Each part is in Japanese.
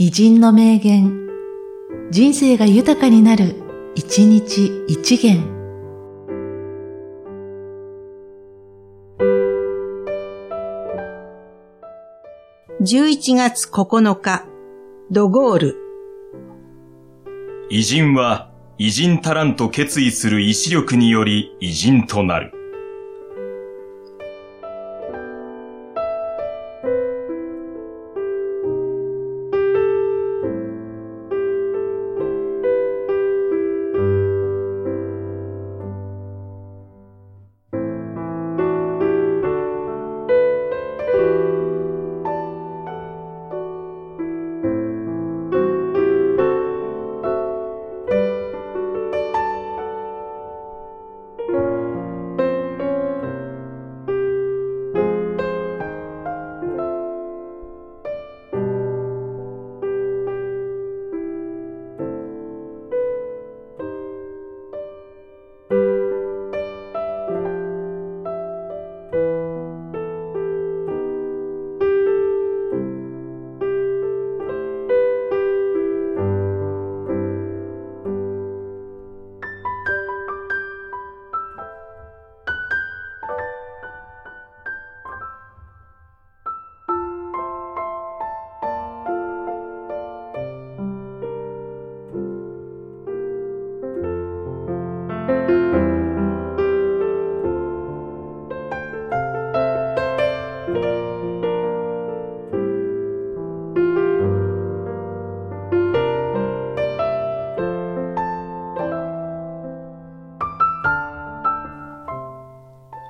偉人の名言、人生が豊かになる、一日一元。11月9日、ドゴール。偉人は偉人たらんと決意する意志力により偉人となる。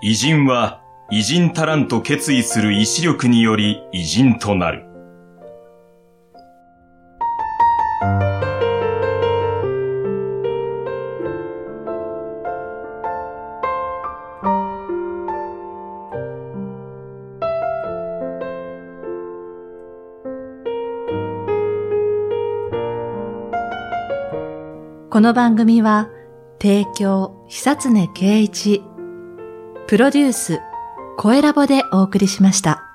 偉人は偉人たらんと決意する意志力により偉人となる。この番組は、提供、久常圭一、プロデュース、声ラボでお送りしました。